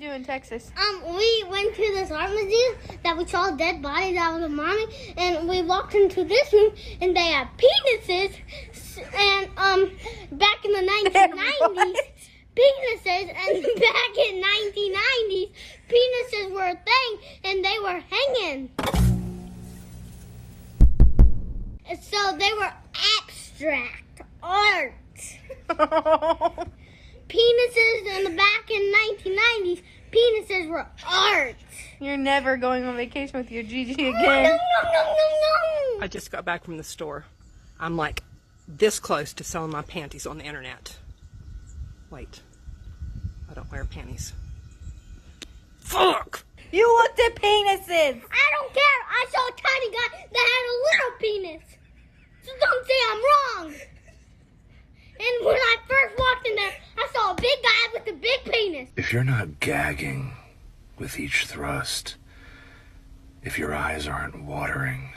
do in Texas? Um, we went to this art museum that we saw dead bodies out of the mommy, and we walked into this room, and they had penises, and um, back in the 1990s, penises, and back in 1990s, penises were a thing, and they were hanging. So they were abstract art. Penises in the back in 1990s, penises were art. You're never going on vacation with your Gigi oh, again. No, no, again. no, no, I just got back from the store. I'm like this close to selling my panties on the internet. Wait. I don't wear panties. Fuck! You looked at penises. I don't care. I saw a tiny guy that had a little penis. So don't say I'm wrong. And when I first walked in there, I saw a big guy with a big penis. If you're not gagging with each thrust, if your eyes aren't watering,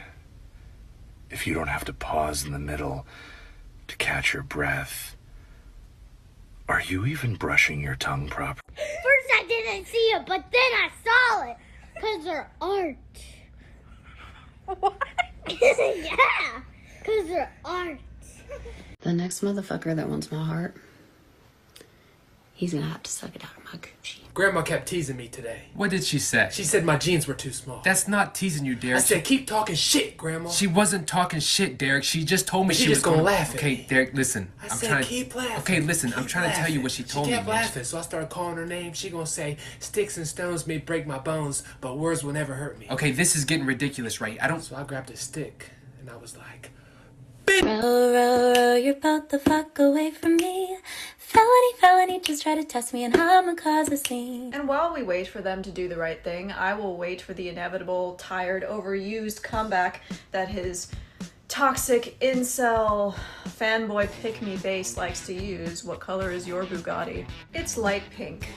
if you don't have to pause in the middle to catch your breath, are you even brushing your tongue properly? First I didn't see it, but then I saw it. Because they're art. What? yeah. Because they're art. The next motherfucker that wants my heart, he's gonna have to suck it out of my coochie. Grandma kept teasing me today. What did she say? She said my jeans were too small. That's not teasing you, Derek. I said, keep talking shit, Grandma. she wasn't talking shit, Derek. She just told me She she, just was gonna laugh at Okay, me. Derek, listen. I am said, trying keep laughing. Okay, listen. I'm Keep trying to tell you what she told me. she me. kept man. laughing, so I started calling her name. She gonna say, sticks and stones may break my bones, but words will never hurt me. Okay, this is getting ridiculous, right? I don't. So I grabbed a stick, and I was like, Row, row, row, you're about the fuck away from me. Felony, felony, just try to test me and I'ma cause a scene. And while we wait for them to do the right thing, I will wait for the inevitable, tired, overused comeback that his toxic incel fanboy pick me base likes to use. What color is your Bugatti? It's light pink.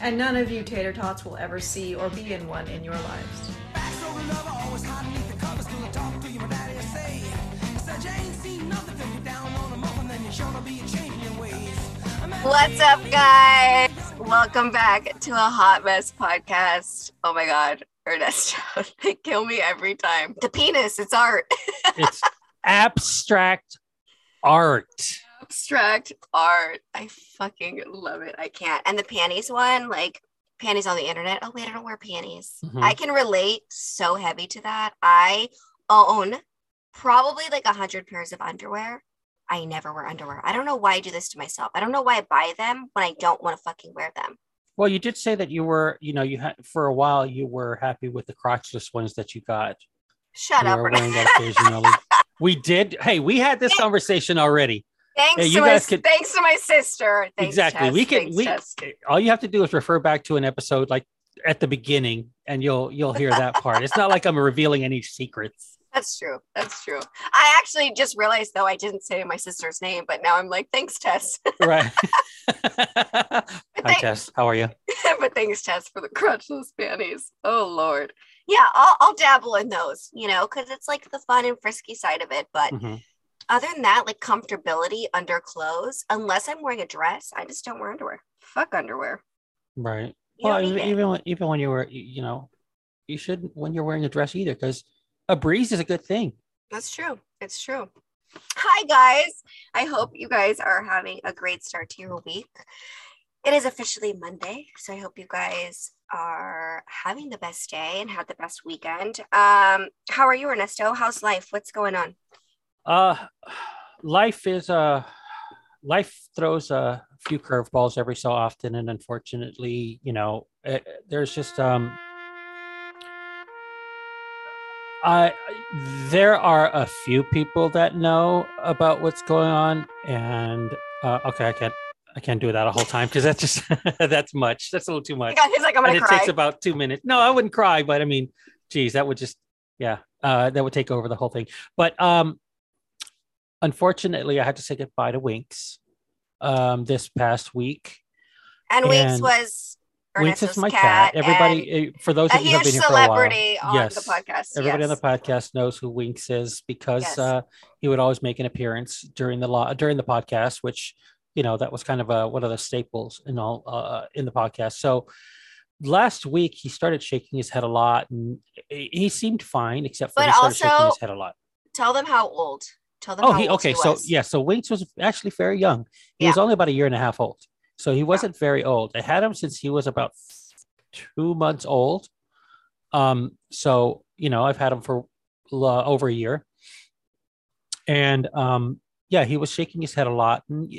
And none of you tater tots will ever see or be in one in your lives. What's up, guys? Welcome back to a Hot Mess podcast. Oh my God, Ernesto, they kill me every time. The penis, it's art. it's abstract art. Abstract art. I fucking love it. I can't. And the panties one, like panties on the internet. Oh, wait, I don't wear panties. Mhm. I can relate so heavy to that. I own probably like a hundred pairs of underwear. I never wear underwear. I don't know why I do this to myself. I don't know why I buy them when I don't want to fucking wear them. Well, you did say that you were, you know, you had for a while you were happy with the crotchless ones that you got. Shut you up, occasionally. we did. Hey, we had this conversation already. Thanks to you my guys could- thanks to my sister. Thanks, exactly. We can. Thanks, we Tess. all you have to do is refer back to an episode like at the beginning, and you'll you'll hear that part. It's not like I'm revealing any secrets. That's true. That's true. I actually just realized though I didn't say my sister's name, but now I'm like, thanks, Tess. Right. Hi, Tess. How are you? but thanks, Tess, for the crotchless panties. Oh Lord. Yeah, I'll, I'll dabble in those, you know, because it's like the fun and frisky side of it. But Mhm. other than that, like comfortability under clothes, unless I'm wearing a dress, I just don't wear underwear. Fuck underwear. Right. You well, even even when, even when you were, you you know, you shouldn't when you're wearing a dress either, because a breeze is a good thing. That's true. It's true. Hi, guys. I hope you guys are having a great start to your week. It is officially Monday, so I hope you guys are having the best day and had the best weekend. Um, how are you, Ernesto? How's life? What's going on? Uh, life is uh life throws a few curveballs every so often, and unfortunately, you know, eh, there's just um. I there are a few people that know about what's going on, and uh, okay, I can't I can't do that a whole time because that's just that's much. That's a little too much. He's like, I'm gonna it cry. takes about two minutes. No, I wouldn't cry, but I mean, geez, that would just yeah, uh, that would take over the whole thing. But um, unfortunately, I had to say goodbye to Winks um this past week. and Winks and Winks is my cat. cat. Everybody, eh, for those of you who have been here for a while, on yes, the podcast. Everybody yes. on the podcast knows who Winks is because Yes. uh, he would always make an appearance during the law during the podcast, which you know that was kind of a one of the staples in all uh, in the podcast. So last week he started shaking his head a lot, and he seemed fine, except for But he started shaking his head a lot. Tell them how old. Tell them Oh, how he old okay. he So yeah, so Winks was actually very young. He was only about a year and a half old, so he wasn't very old. I had him since he was about two months old. Um, so you know, I've had him for uh, over a year, and um, yeah, he was shaking his head a lot. And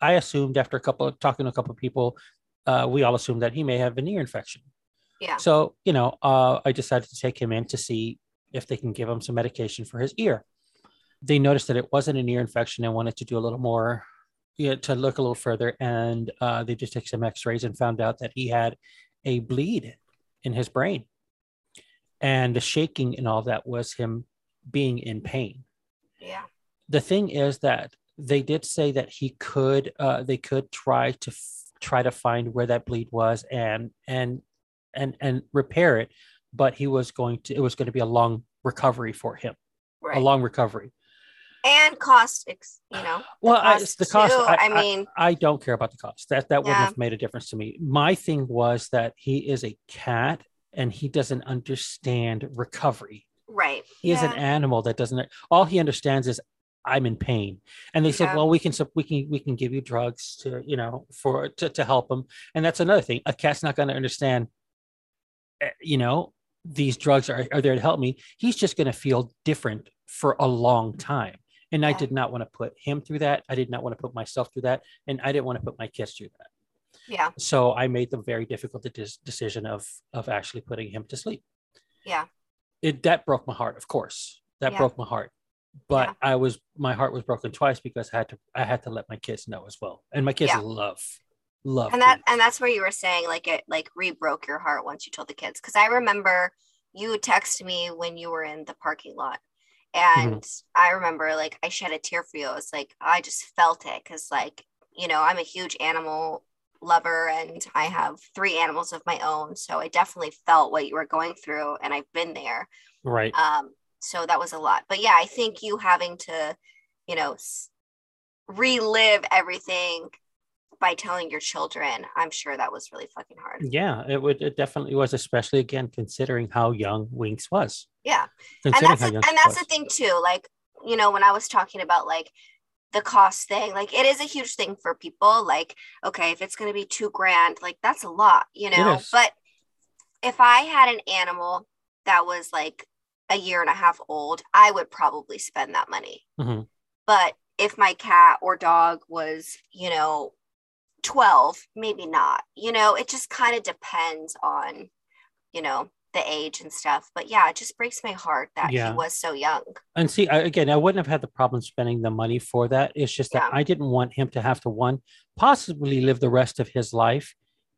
I assumed after a couple of talking to a couple of people, uh, we all assumed that he may have an ear infection. Yeah. So, you know, uh, I decided to take him in to see if they can give him some medication for his ear. They noticed that it wasn't an ear infection and wanted to do a little more, yeah, to look a little further. And uh, they just took some x rays and found out that he had a bleed in his brain. And the shaking and all that was him being in pain Yeah. the thing is that they did say that he could uh, they could try to f- try to find where that bleed was and and and and repair it but he was going to it was going to be a long recovery for him Right. a long recovery and cost, ex- you know. well I, the cost too, I, I I- mean- I, don't care about the cost. That that wouldn't Yeah. have made a difference to me. My thing was that he is a cat and he doesn't understand recovery. Right. he is an animal that doesn't all he understands is i'm in pain. And they said well we can we can we can give you drugs to you know for to, to help him and that's another thing. A cat's not going to understand eh, you know these drugs are, are there to help me. He's just going to feel different for a long time and i did not want to put him through that i did not want to put myself through that and i didn't want to put my kids through that Yeah. so i made the very difficult de- decision of of actually putting him to sleep Yeah. it that broke my heart of course that Yeah. broke my heart but Yeah. i was my heart was broken twice because i had to i had to let my kids know as well and my kids Yeah. love love and that Winks. and that's where you were saying like it like re-broke your heart once you told the kids because i remember you texted me when you were in the parking lot Mm-hmm. and i remember like i shed a tear for you. I was like i just felt it because like you know i'm a huge animal lover and i have three animals of my own so i definitely felt what you were going through and i've been there. Right. Um so that was a lot. But yeah i think you having to you know s- relive everything by telling your children i'm sure that was really fucking hard. Yeah it would it definitely was especially again considering how young winks was. Yeah. And that's young and that's the thing too like you know when i was talking about like the cost thing like it is a huge thing for people like okay if it's going to be two grand like that's a lot you know? but if i had an animal that was like a year and a half old i would probably spend that money. Mhm. but if my cat or dog was you know 12 maybe not you know it just kind of depends on you know the age and stuff but yeah it just breaks my heart that Yeah. he was so young. And see I, again i wouldn't have had the problem spending the money for that. It's just that Yeah. i didn't want him to have to one possibly live the rest of his life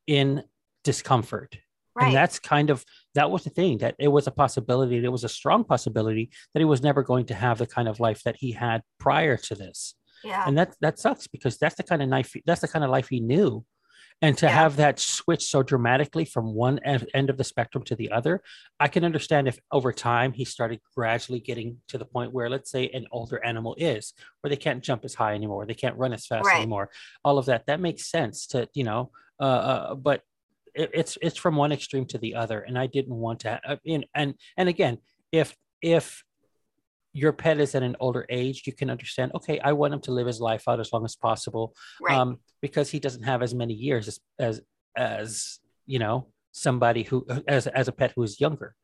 in discomfort. Right. and that's kind of that was the thing that it was a possibility it was a strong possibility that he was never going to have the kind of life that he had prior to this yeah and that that sucks because that's the kind of life that's the kind of life he knew and to Yeah. have that switch so dramatically from one end, of the spectrum to the other i can understand if over time he started gradually getting to the point where let's say an older animal is where they can't jump as high anymore they can't run as fast Right. anymore all of that that makes sense to you know uh, uh but it, it's it's from one extreme to the other and i didn't want to uh, and and and again if if your pet is at an older age you can understand okay i want him to live his life out as long as possible right um because he doesn't have as many years as as, as you know somebody who as as a pet who is younger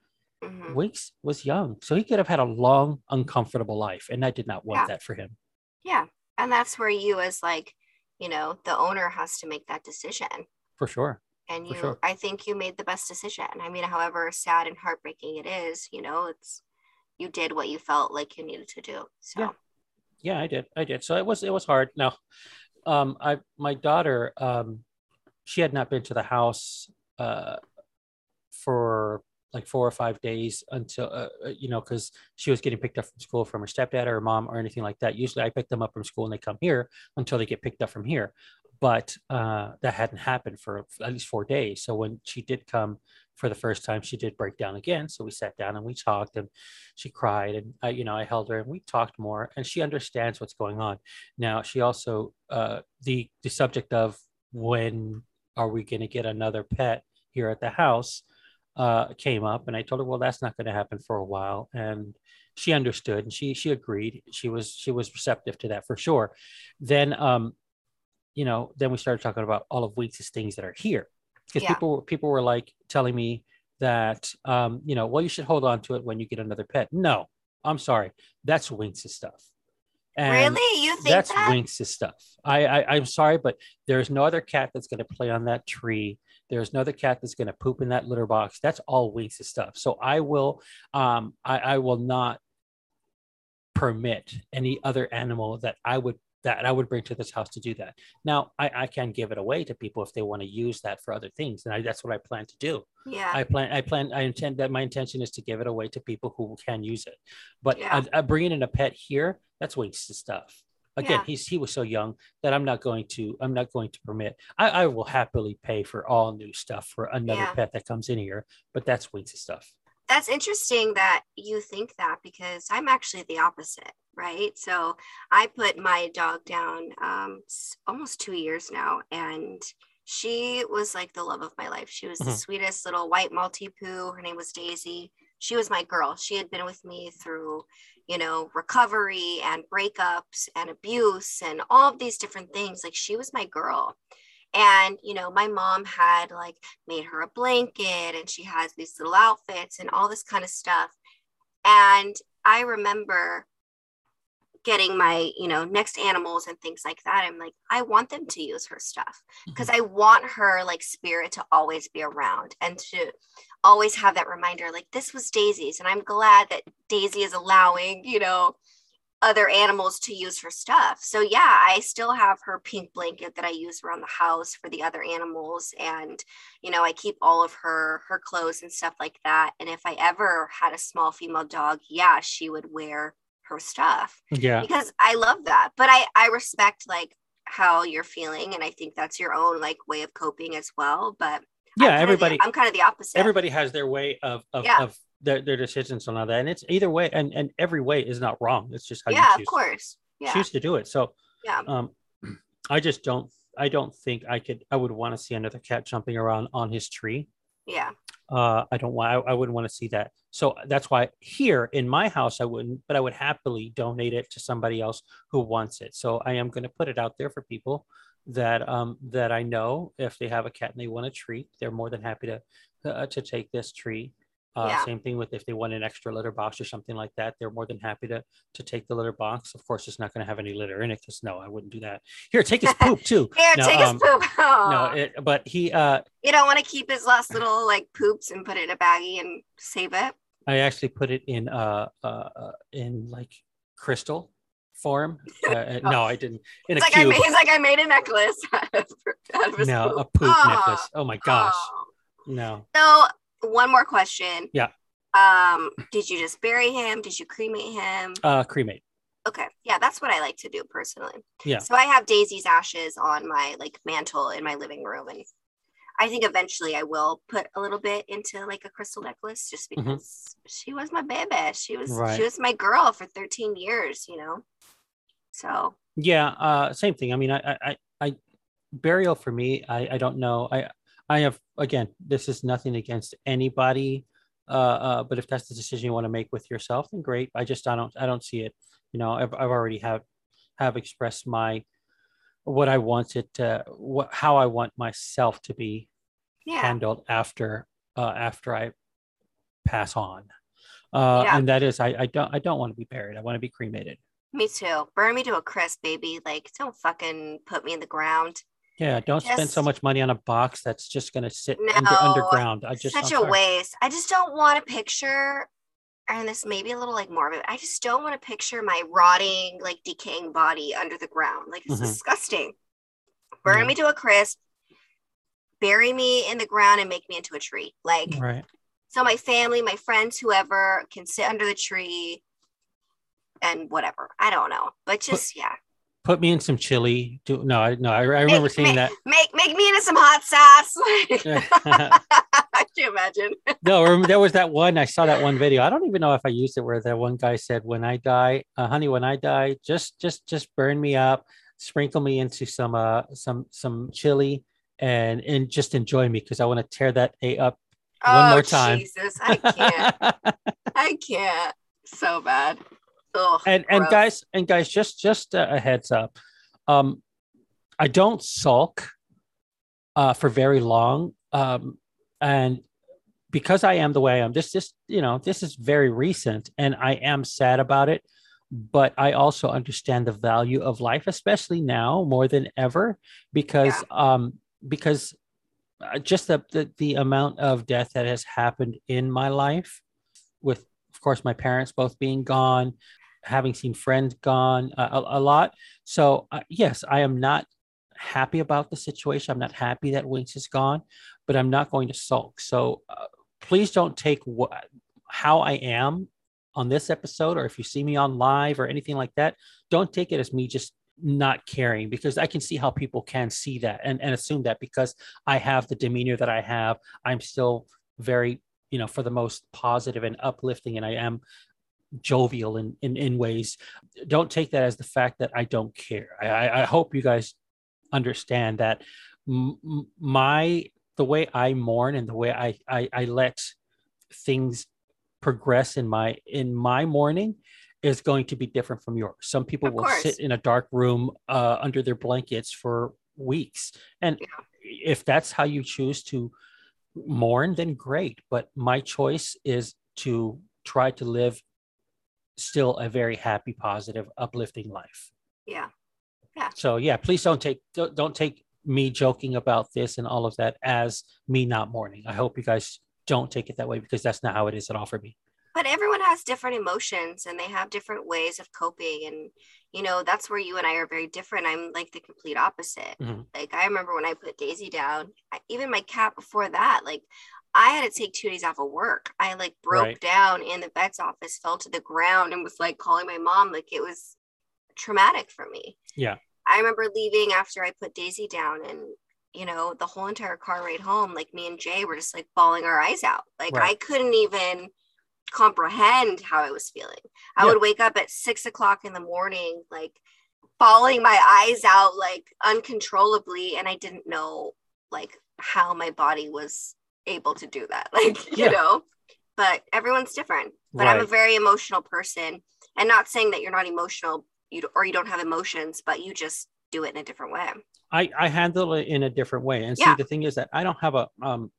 Mhm. winks was young so he could have had a long uncomfortable life and i did not want Yeah. that for him yeah and that's where you as like you know the owner has to make that decision for sure and you sure. i think you made the best decision i mean however sad and heartbreaking it is you know it's you did what you felt like you needed to do so. Yeah. yeah i did i did. So it was it was hard. Now um i my daughter um she had not been to the house uh for like four or five days until uh, uh, you know because she was getting picked up from school from her stepdad or her mom or anything like that. Usually i pick them up from school and they come here until they get picked up from here. But uh that hadn't happened for at least four days. So when she did come for the first time she did break down again so we sat down and we talked and she cried and I, you know i held her and we talked more and she understands what's going on now she also uh the the subject of when are we going to get another pet here at the house uh, came up, and I told her, "Well, that's not going to happen for a while," and she understood and she she agreed. She was she was receptive to that for sure. Then, um, you know, then we started talking about all of Winks' things that are here because Yeah. people people were like telling me that um, you know, well, you should hold on to it when you get another pet. No, I'm sorry, that's Winks' stuff. And really? You think that's that? Winks' stuff. I, I I'm sorry, but there's no other cat that's going to play on that tree. There's no other cat that's going to poop in that litter box. That's all Winks' stuff. So I will, um, I, I will not permit any other animal that I would that I would bring to this house to do that. Now I, I can give it away to people if they want to use that for other things, and I, that's what I plan to do. Yeah. I plan, I plan, I intend that my intention is to give it away to people who can use it. But Yeah. uh, uh, bringing in a pet here, that's wasted stuff. Again, Yeah. he's he was so young that I'm not going to I'm not going to permit. I, I will happily pay for all new stuff for another Yeah. pet that comes in here, but that's wasted stuff. That's interesting that you think that because I'm actually the opposite, right? So I put my dog down um, almost two years now, and she was like the love of my life. She was the Mhm. sweetest little white Maltipoo. Her name was Daisy. She was my girl. She had been with me through, you know, recovery and breakups and abuse and all of these different things. Like she was my girl. And, you know, my mom had like made her a blanket and she has these little outfits and all this kind of stuff. And I remember getting my, you know, next animals and things like that. I'm like, I want them to use her stuff mm-hmm. because I want her like spirit to always be around and to always have that reminder like this was Daisy's. And I'm glad that Daisy is allowing, you know, other animals to use her stuff. So yeah, I still have her pink blanket that I use around the house for the other animals and you know, I keep all of her her clothes and stuff like that. And if I ever had a small female dog, yeah, she would wear her stuff Yeah. because I love that. But I I respect like how you're feeling and I think that's your own like way of coping as well, but I'm Yeah, the- everybody I'm kind of the opposite. everybody has their way of of, Yeah. of their, their decisions on all that. And it's either way and, and every way is not wrong. It's just how yeah, you of choose, course. Yeah. choose to do it. So Yeah. um I just don't I don't think I could I would want to see another cat jumping around on his tree. Yeah. uh i don't want I, I wouldn't want to see that so that's why here in my house i wouldn't but i would happily donate it to somebody else who wants it so i am going to put it out there for people that um that i know if they have a cat and they want a treat they're more than happy to uh, to take this tree uh, Yeah. Same thing with if they want an extra litter box or something like that, they're more than happy to to take the litter box. Of course, it's not going to have any litter in it because no, I wouldn't do that. Here, take his poop too. Here, No, take um, his poop. No, it, but he uh you don't want to keep his last little like poops and put it in a baggie and save it. I actually put it in uh uh uh, in like crystal form. Uh, uh, no, I didn't. In It's a like I cube. made, he's like I made a necklace out of, out of no, poop. a poop Aw. necklace. Oh my gosh. Aw. No. So one more question. Yeah. Um, did you just bury him? Did you cremate him? Uh cremate. Okay. Yeah, that's what I like to do personally. Yeah. So I have Daisy's ashes on my like mantle in my living room and I think eventually I will put a little bit into like a crystal necklace just Mhm. because she was my baby. She was Right. she was my girl for 13 years, you know. So Yeah, uh same thing. I mean, I I I, I burial for me, I I don't know. I I have again, this is nothing against anybody. Uh, uh, but if that's the decision you want to make with yourself, then great. I just I don't I don't see it. You know, I've I've already have have expressed my what I wanted to what how I want myself to be yeah. handled after uh after I pass on. Uh Yeah. and that is I I don't I don't want to be buried. I want to be cremated. Me too. Burn me to a crisp, baby. Like, don't fucking put me in the ground. Yeah, don't spend so much money on a box that's just going to sit No, under, underground. I just Such a sorry. waste. I just don't want a picture, and this may be a little like morbid. I just don't want to picture my rotting, like decaying body under the ground. Like, it's Mhm. disgusting. Burn Yeah. me to a crisp, bury me in the ground, and make me into a tree. Like, Right. so my family, my friends, whoever can sit under the tree and whatever. I don't know. But just, yeah. Put me in some chili. Do no, I no, I, I remember Make- seeing make, Make, make me into some hot sauce. I can't imagine? no, there was that one. I saw that one video. I don't even know if I used it where that one guy said, "When I die, uh, honey, when I die, just just just burn me up, sprinkle me into some uh some some chili, and and just enjoy me because I want to tear that A up oh, one more time. Jesus, I can't. I can't. So bad. Ugh, and and guys and guys just just a heads up. Um i don't sulk uh for very long. Um and because i am the way i am this this you know this is very recent and i am sad about it but i also understand the value of life especially now more than ever because um because uh, just the, the the amount of death that has happened in my life with of course my parents both being gone having seen friends gone uh, a, a lot. So uh, yes i am not happy about the situation. I'm not happy that winks is gone but i'm not going to sulk. So uh, please don't take what how i am on this episode or if you see me on live or anything like that don't take it as me just not caring because i can see how people can see that and, and assume that because i have the demeanor that i have i'm still very you know for the most positive and uplifting and i am jovial in, in in ways. Don't take that as the fact that i don't care. I i hope you guys understand that m- my the way i mourn and the way i i, I let things progress in my in my mourning is going to be different from yours. Some people Of will course. sit in a dark room uh, under their blankets for weeks. And if that's how you choose to mourn then great. But my choice is to try to live still a very happy positive uplifting life Yeah. Yeah. So yeah please don't take don't, don't take me joking about this and all of that as me not mourning i hope you guys don't take it that way because that's not how it is at all for me but everyone has different emotions and they have different ways of coping and you know that's where you and i are very different i'm like the complete opposite Mhm. like i remember when i put daisy down I, even my cat before that like i had to take two days off of work i like broke Right. down in the vet's office fell to the ground and was like calling my mom like it was traumatic for me yeah I remember leaving after I put Daisy down and you know, the whole entire car ride home, like me and Jay were just like bawling our eyes out. Like I couldn't even comprehend how I was feeling. I Yeah. would wake up at six o'clock in the morning, like bawling my eyes out like uncontrollably, and I didn't know like how my body was able to do that. Like, you Yeah. know, but everyone's different. But I'm a very emotional person, and not saying that you're not emotional, you or you don't have emotions, but you just do it in a different way. I, I handle it in a different way. And Yeah. see, the thing is that I don't have a, um,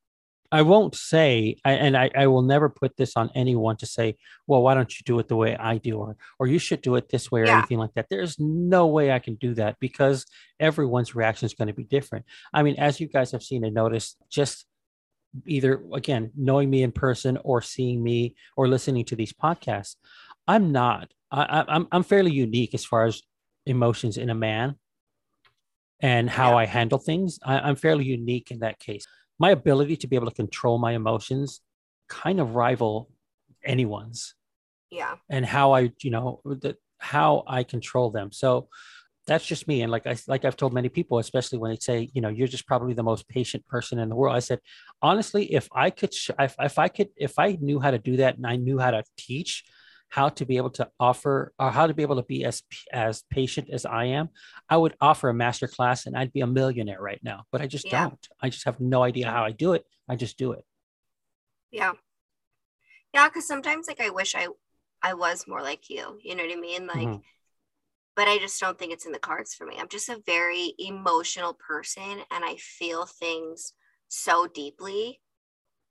I won't say, I, and I, I will never put this on anyone to say, well, why don't you do it the way I do, or, or you should do it this way, or Yeah. anything like that. There's no way I can do that because everyone's reaction is going to be different. I mean, as you guys have seen and noticed, just either again knowing me in person or seeing me or listening to these podcasts, I'm not. I, I'm I'm fairly unique as far as emotions in a man and how I handle things. I, I'm fairly unique in that case. My ability to be able to control my emotions kind of rival anyone's Yeah. and how I, you know, the, how I control them. So that's just me. And like I, like I've told many people, especially when they say, you know, you're just probably the most patient person in the world. I said, honestly, if I could, if, if I could, if I knew how to do that and I knew how to teach how to be able to offer or how to be able to be as, as patient as I am, I would offer a master class and I'd be a millionaire right now, but I just Yeah. don't. I just have no idea how I do it. I just do it. Yeah. Yeah, because sometimes like I wish I I was more like you. You know what I mean? Like, Mhm. But I just don't think it's in the cards for me. I'm just a very emotional person and I feel things so deeply.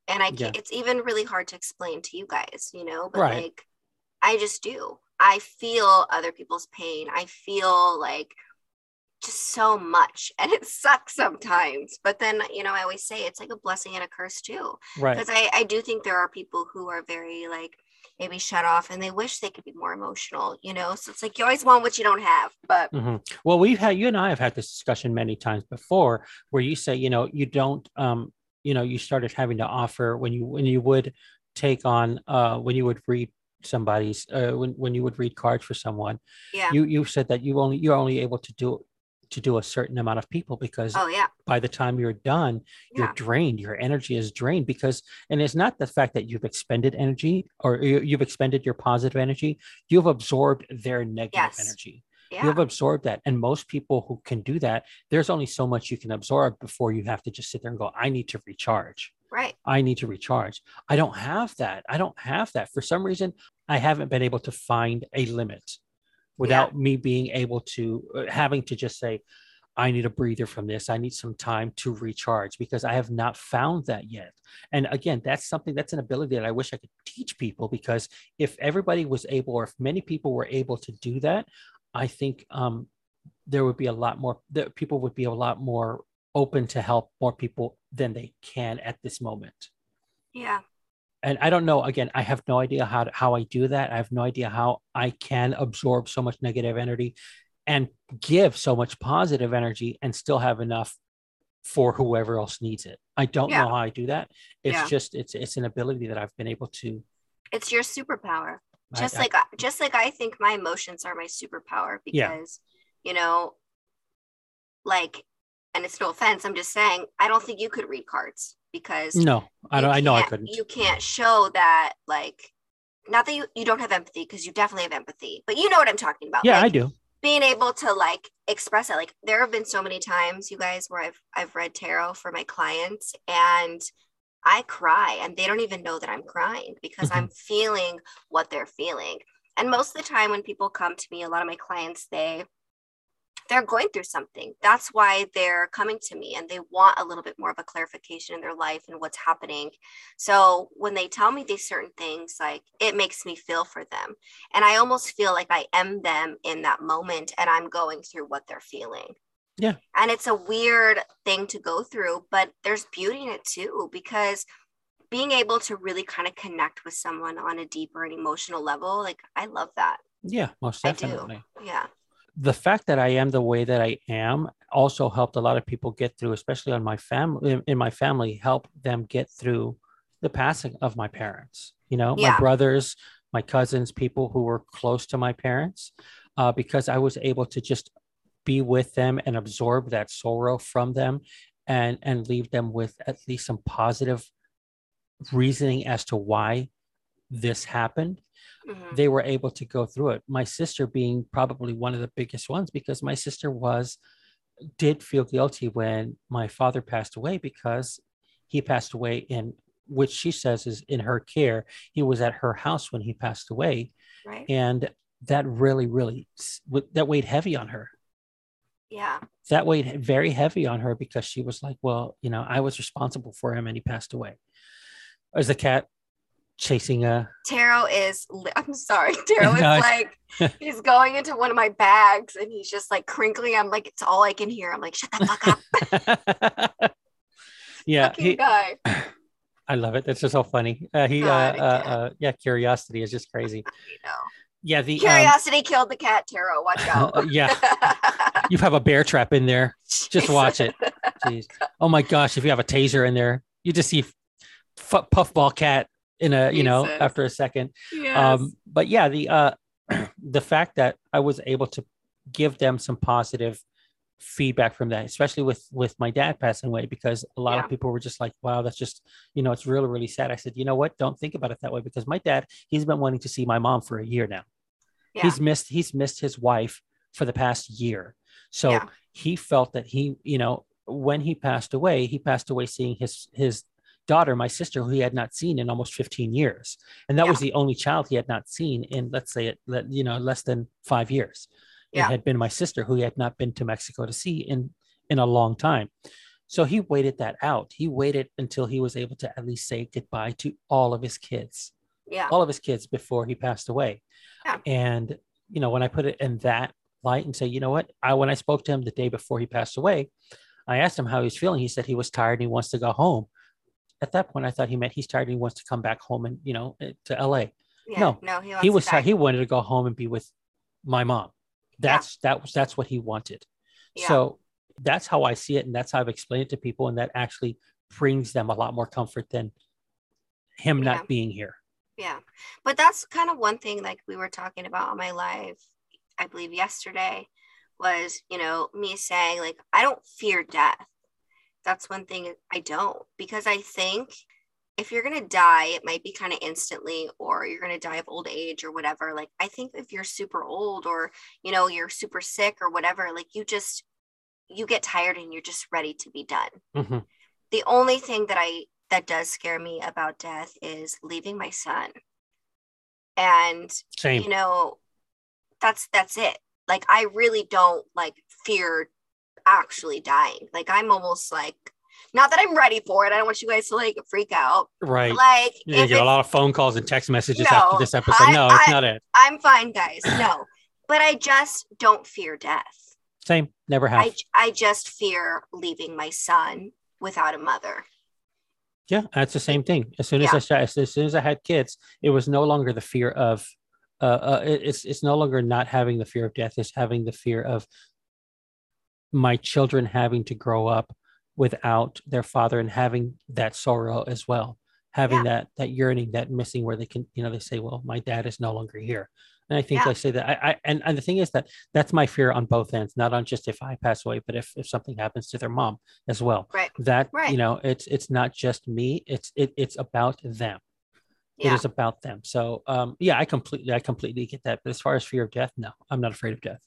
And I Yeah. can't, it's even really hard to explain to you guys, you know, but Right. like I just do. I feel other people's pain. I feel like just so much and it sucks sometimes. But then, you know, I always say it's like a blessing and a curse too Right. because I, I do think there are people who are very like maybe shut off and they wish they could be more emotional you know so it's like you always want what you don't have but Mhm. Well, we've had you and I have had this discussion many times before, where you say, you know, you don't, um, you know, you started having to offer when you when you would take on uh, when you would read somebody's uh, when when you would read cards for someone, yeah you you said that you only you're only able to do to do a certain amount of people because oh yeah by the time you're done, you're Yeah. drained. Your energy is drained because, and it's not the fact that you've expended energy or you- you've expended your positive energy. You've absorbed their negative Yes. energy. Yeah. You've absorbed that. And most people who can do that, there's only so much you can absorb before you have to just sit there and go, I need to recharge. Right. I need to recharge. I don't have that. I don't have that. For some reason, I haven't been able to find a limit without me being able to, uh, having to just say, I need a breather from this. I need some time to recharge because I have not found that yet. And again, that's something that's an ability that I wish I could teach people because if everybody was able, or if many people were able to do that, I think um, there would be a lot more, that people would be a lot more open to help more people than they can at this moment. Yeah. And I don't know, again, I have no idea how, to, how I do that. I have no idea how I can absorb so much negative energy and give so much positive energy and still have enough for whoever else needs it. I don't Yeah. know how I do that. It's Yeah. just it's it's an ability that I've been able to It's your superpower. I- Just I- like I- just like I think my emotions are my superpower Yeah. because you know like and it's no offense, I'm just saying I don't think you could read cards because no, I don't I know I couldn't. You can't show that like not that you, you don't have empathy because you definitely have empathy, but you know what I'm talking about. Yeah, like, I do. being able to like express it like there have been so many times you guys where i've i've read tarot for my clients and i cry and they don't even know that i'm crying because i'm mm-hmm. feeling what they're feeling and most of the time when people come to me a lot of my clients they they're going through something that's why they're coming to me and they want a little bit more of a clarification in their life and what's happening so when they tell me these certain things like it makes me feel for them and I almost feel like I am them in that moment and I'm going through what they're feeling. Yeah. And it's a weird thing to go through, but there's beauty in it too because being able to really kind of connect with someone on a deeper and emotional level, like I love that. Yeah, most I do. definitely. Yeah. The fact that I am the way that I am also helped a lot of people get through, especially on my family in, in my family, help them get through the passing of my parents. You know, Yeah. my brothers, my cousins, people who were close to my parents, uh, because I was able to just be with them and absorb that sorrow from them and and leave them with at least some positive reasoning as to why this happened Mhm. they were able to go through it. My sister being probably one of the biggest ones because my sister was did feel guilty when my father passed away because he passed away in which she says is in her care. He was at her house when he passed away Right. and that really really that weighed heavy on her. Yeah. That weighed very heavy on her because she was like, well, you know, I was responsible for him and he passed away. As the cat chasing a Tarot is, li- I'm sorry, Tarot is like, he's going into one of my bags and he's just like crinkling. I'm like, it's all I can hear. I'm like, shut the fuck up. yeah, he, guy. I love it. That's just so funny. Uh, he, uh, God, uh, uh, yeah, curiosity is just crazy. You know. Yeah, the um, Curiosity killed the cat, Tarot. Watch out. yeah, you have a bear trap in there. Just watch it. Jeez. Oh my gosh, if you have a taser in there, you just see f- puffball cat in a, you know, after a second. Yes. Um, but yeah, the uh, the fact that I was able to give them some positive feedback from that, especially with with my dad passing away, because a lot Yeah. of people were just like, "Wow, that's just you know, it's really really sad." I said, "You know what? Don't think about it that way," because my dad, he's been wanting to see my mom for a year now. Yeah. He's missed he's missed his wife for the past year, so Yeah. he felt that he, you know, when he passed away, he passed away seeing his his daughter, my sister, who he had not seen in almost 15 years. And that was the only child he had not seen in, let's say, it, you know, less than five years. It had been my sister who he had not been to Mexico to see in in a long time. So he waited that out. He waited until he was able to at least say goodbye to all of his kids, yeah. all of his kids before he passed away. Yeah. And you know, when I put it in that light and say, you know what, I when I spoke to him the day before he passed away, I asked him how he was feeling. He said he was tired and he wants to go home. At that point, I thought he meant he's tired and he wants to come back home and you know eh, to LA. Yeah. no, No, he, wants he was he wanted to go home and be with my mom. That's that was that's what he wanted. Yeah. So that's how I see it, and that's how I've explained it to people, and that actually brings them a lot more comfort than him Yeah. not being here. Yeah. But that's kind of one thing like we were talking about on my live, I believe yesterday, was, you know, me saying like I don't fear death. That's one thing I don't because I think if you're gonna die, it might be kind of instantly, or you're gonna die of old age or whatever. Like I think if you're super old or you know you're super sick or whatever, like you just you get tired and you're just ready to be done. Mhm. The only thing that I that does scare me about death is leaving my son. And Same. you know, that's that's it. Like I really don't like fear actually dying. Like I'm almost like not that I'm ready for it. I don't want you guys to like freak out. Right. Like if get a lot of phone calls and text messages No, after this episode. I- no, it's I- not it. I'm fine, guys. No. But I just don't fear death. Same. Never have. I I just fear leaving my son without a mother. Yeah, that's the same thing. As soon as Yeah. I as soon as I had kids, it was no longer the fear of, uh, uh it's it's no longer not having the fear of death. It's having the fear of my children having to grow up without their father and having that sorrow as well, having that that yearning, that missing, where they can, you know, they say, "Well, my dad is no longer here." And I think Yeah. I say that I, I and, and the thing is that that's my fear on both ends, not on just if I pass away, but if if something happens to their mom as well. Right. That Right. you know, it's it's not just me. It's it, it's about them. It Yeah. is about them. So um yeah, I completely I completely get that. But as far as fear of death, no, I'm not afraid of death.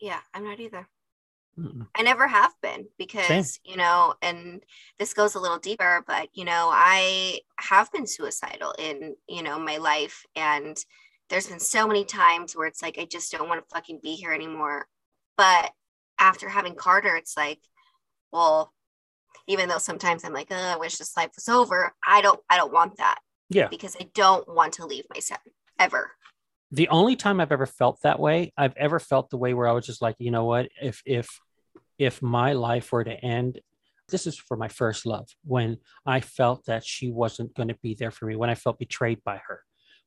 Yeah, I'm not either. Mm-mm. I never have been because, you know, and this goes a little deeper, but, you know, I have been suicidal in, you know, my life. And there's been so many times where it's like, I just don't want to fucking be here anymore. But after having Carter, it's like, well, even though sometimes I'm like, oh, I wish this life was over, I don't, I don't want that Yeah. because I don't want to leave my son ever. the only time I've ever felt that way, I've ever felt the way where I was just like, you know what, if if if my life were to end, this is for my first love, when I felt that she wasn't going to be there for me, when I felt betrayed by her,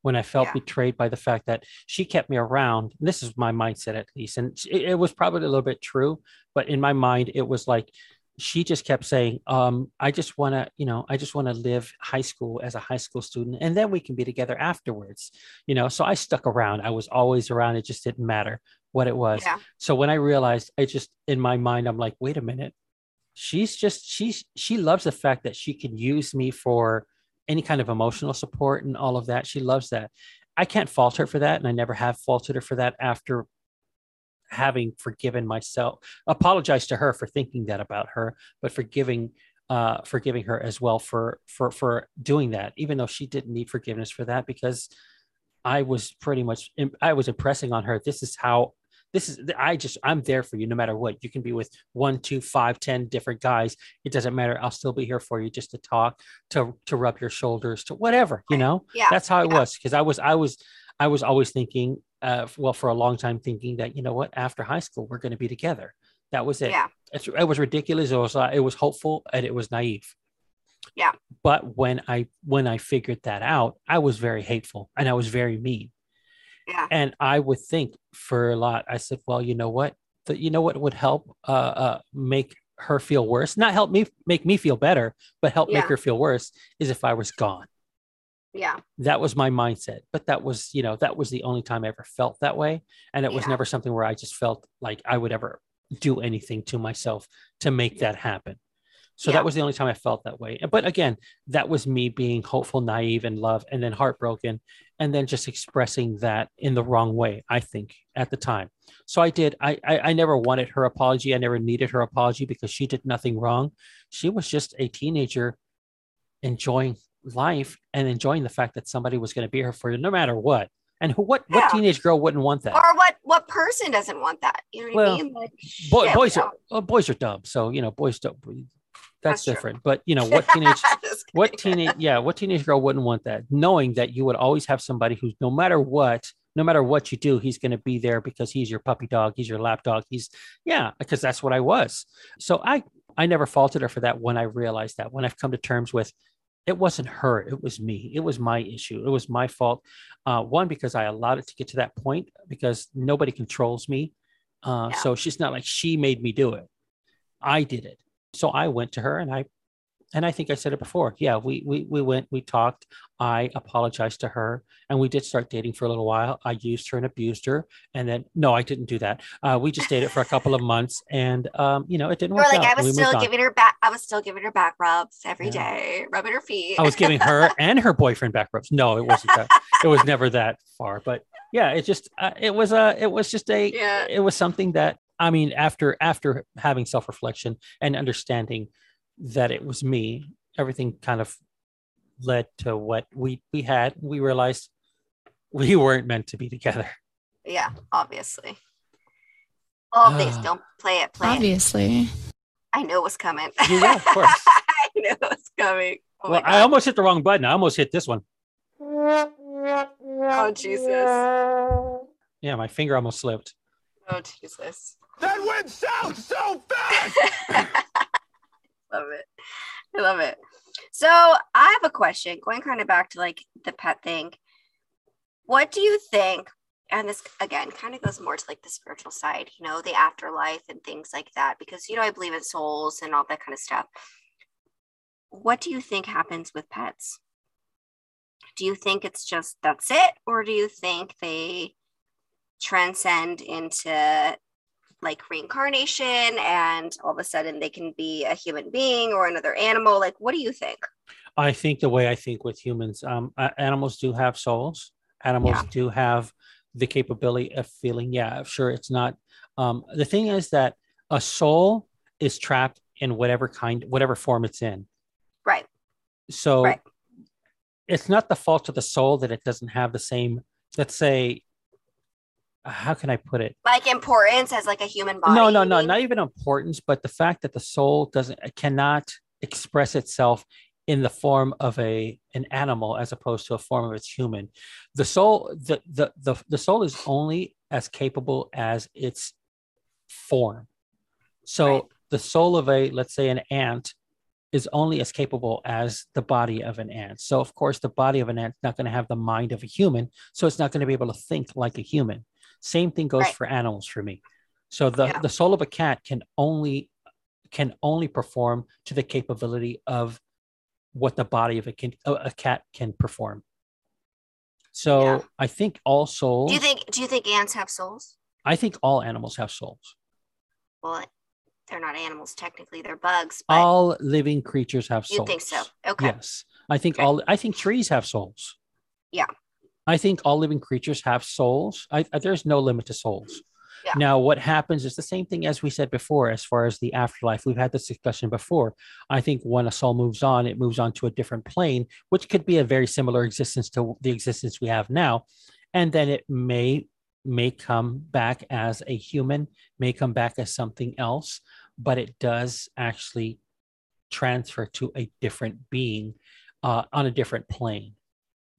when I felt Yeah. betrayed by the fact that she kept me around. This is my mindset at least, and it, it was probably a little bit true, but in my mind, it was like she just kept saying, um, I just want to, you know, I just want to live high school as a high school student, and then we can be together afterwards you know so i stuck around i was always around it just didn't matter what it was. Yeah. so when i realized i just in my mind i'm like wait a minute. She's just she's she loves the fact that she can use me for any kind of emotional support and all of that. She loves that. I can't fault her for that and i never have faulted her for that after having forgiven myself. Apologize to her for thinking that about her but forgiving uh forgiving her as well for for for doing that even though she didn't need forgiveness for that because I was pretty much I was impressing on her. This is how this is I just I'm there for you no matter what. You can be with one, two, five, ten different guys. It doesn't matter. I'll still be here for you just to talk, to to rub your shoulders, to whatever, you know? Yeah, That's how it yeah. was. Because I was I was I was always thinking, uh, well, for a long time thinking that, you know what, after high school, we're gonna be together. That was it. Yeah. It's, it was ridiculous. It was uh, it was hopeful and it was naive Yeah. but when i when i figured that out i was very hateful and i was very mean Yeah. and i would think for a lot i said well you know what the, you know what would help uh, uh make her feel worse not help me make me feel better but help make her feel worse is if i was gone Yeah. that was my mindset but that was you know that was the only time i ever felt that way and it was Yeah. never something where i just felt like i would ever do anything to myself to make that happen so Yeah. that was the only time i felt that way. But again that was me being hopeful naive and love and then heartbroken and then just expressing that in the wrong way i think at the time. So i did I, I i never wanted her apology. I never needed her apology because she did nothing wrong. She was just a teenager enjoying life and enjoying the fact that somebody was going to be here for you no matter what. And who, what what teenage girl wouldn't want that? Or what what person doesn't want that? You know what Well, I mean? Like Boy, shit, boys are well, boys are dumb. So you know boys don't that's, That's true. different but you know what teenage what teenage yeah what teenage girl wouldn't want that? Knowing that you would always have somebody who's no matter what no matter what you do he's going to be there because he's your puppy dog he's your lap dog he's yeah because that's what i was. So i i never faulted her for that when i realized that when i've come to terms with it wasn't her it was me it was my issue it was my fault. Uh, one because i allowed it to get to that point because nobody controls me uh, Yeah. so she's not like she made me do it. I did it so i went to her and i and I think I said it before. Yeah, we we we went, we talked. I apologized to her, and we did start dating for a little while. I used her and abused her, and then no, I didn't do that. Uh, we just dated for a couple of months, and um, you know, it didn't Or work like out. I was still giving her back. I was still giving her back rubs every Yeah. day, rubbing her feet. I was giving her and her boyfriend back rubs. No, it wasn't that. it was never that far. But yeah, it just uh, it was a it was just a Yeah. it was something that I mean after after having self reflection and understanding that it was me, everything kind of led to what we we had. We realized we weren't meant to be together. yeah, obviously. Obvious. Ah. Don't play it. Play it. Obviously. I know what's coming. Yeah, of course. I know what's coming. Oh well, I almost hit the wrong button. I almost hit this one. Oh Jesus. Yeah, my finger almost slipped. Oh Jesus. That went south so fast! love it. I love it. So I have a question going kind of back to like the pet thing. What do you think? And this again kind of goes more to like the spiritual side, you know, the afterlife and things like that, because you know, I believe in souls and all that kind of stuff. What do you think happens with pets? Do you think it's just that's it, or do you think they transcend into like reincarnation and all of a sudden they can be a human being or another animal like what do you think I think the way I think with humans, um, animals do have souls. Animals Yeah. do have the capability of feeling. Yeah, sure. It's not. Um, the thing is that a soul is trapped in whatever kind, whatever form it's in. right So Right. it's not the fault of the soul that it doesn't have the same. Let's say, how can I put it? like importance as like a human body no, no, no, not even importance, but the fact that the soul doesn't cannot express itself in the form of a an animal as opposed to a form of its human. The soul, the the the, the soul is only as capable as its form. So Right. the soul of a, let's say, an ant is only as capable as the body of an ant. So of course, the body of an ant is not going to have the mind of a human, so it's not going to be able to think like a human. Same thing goes Right. for animals for me. So the Yeah. the soul of a cat can only can only perform to the capability of what the body of a can a cat can perform. So Yeah. I think all souls. do you think do you think ants have souls I think all animals have souls. well they're not animals technically they're bugs but All living creatures have souls. you think so okay Yes. I think Okay. all I think trees have souls. Yeah. I think all living creatures have souls. I, I- there's no limit to souls. Yeah. Now, what happens is the same thing as we said before, as far as the afterlife. We've had this discussion before. I think when a soul moves on, it moves on to a different plane, which could be a very similar existence to the existence we have now. And then it may may come back as a human, may come back as something else, but it does actually transfer to a different being uh, on a different plane.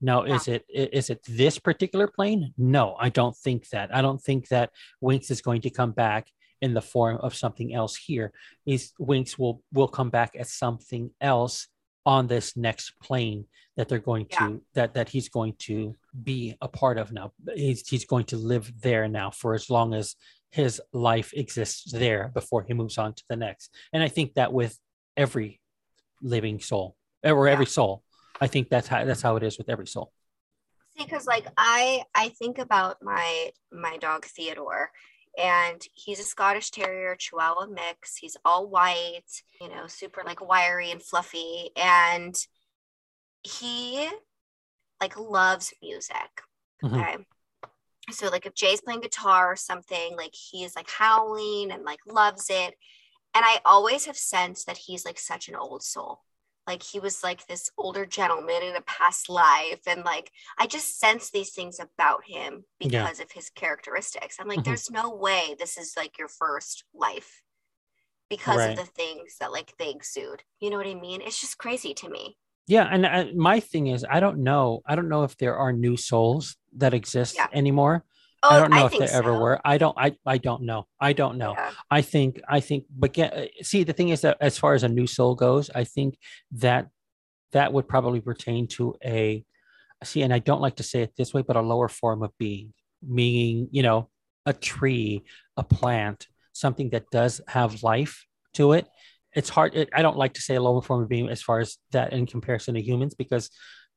Now, Yeah. is it is it this particular plane? No, I don't think that. I don't think that Winks is going to come back in the form of something else here. Is Winks will will come back as something else on this next plane that they're going Yeah. to that that he's going to be a part of now. He's he's going to live there now for as long as his life exists there before he moves on to the next. And I think that with every living soul or every soul, I think that's how that's how it is with every soul. see because like i i think about my my dog theodore and he's a scottish terrier chihuahua mix he's all white you know super like wiry and fluffy and he like loves music Mhm. okay so like if jay's playing guitar or something like he's like howling and like loves it and i always have sensed that he's like such an old soul like he was like this older gentleman in a past life and like i just sense these things about him Yeah. because of his characteristics i'm like Mhm. there's no way this is like your first life because Right. of the things that like they exude you know what i mean it's just crazy to me Yeah, and I, my thing is, I don't know. I don't know if there are new souls that exist Yeah. anymore. Oh I don't know if think there ever were. I don't. I. I don't know. I don't know. Yeah. I think. I think. But get, see, the thing is that as far as a new soul goes, I think that that would probably pertain to a see, and I don't like to say it this way, but a lower form of being, meaning you know, a tree, a plant, something that does have life to it, it's hard. It, I don't like to say a lower form of being as far as that in comparison to humans, because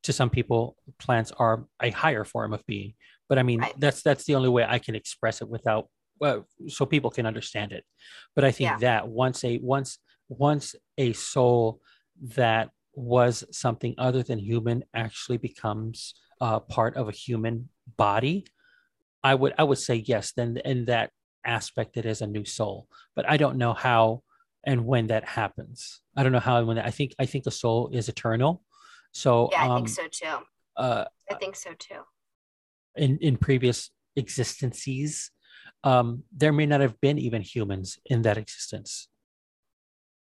to some people, plants are a higher form of being. But I mean, Right. that's that's the only way I can express it without, well, so people can understand it. But I think Yeah. that once a once once a soul that was something other than human actually becomes uh, part of a human body, I would I would say yes. Then in that aspect, it is a new soul. But I don't know how and when that happens. I don't know how and when. That, I think I think the soul is eternal. So Yeah, I um, think so too. uh, I think so too. In in previous existences, um, there may not have been even humans in that existence.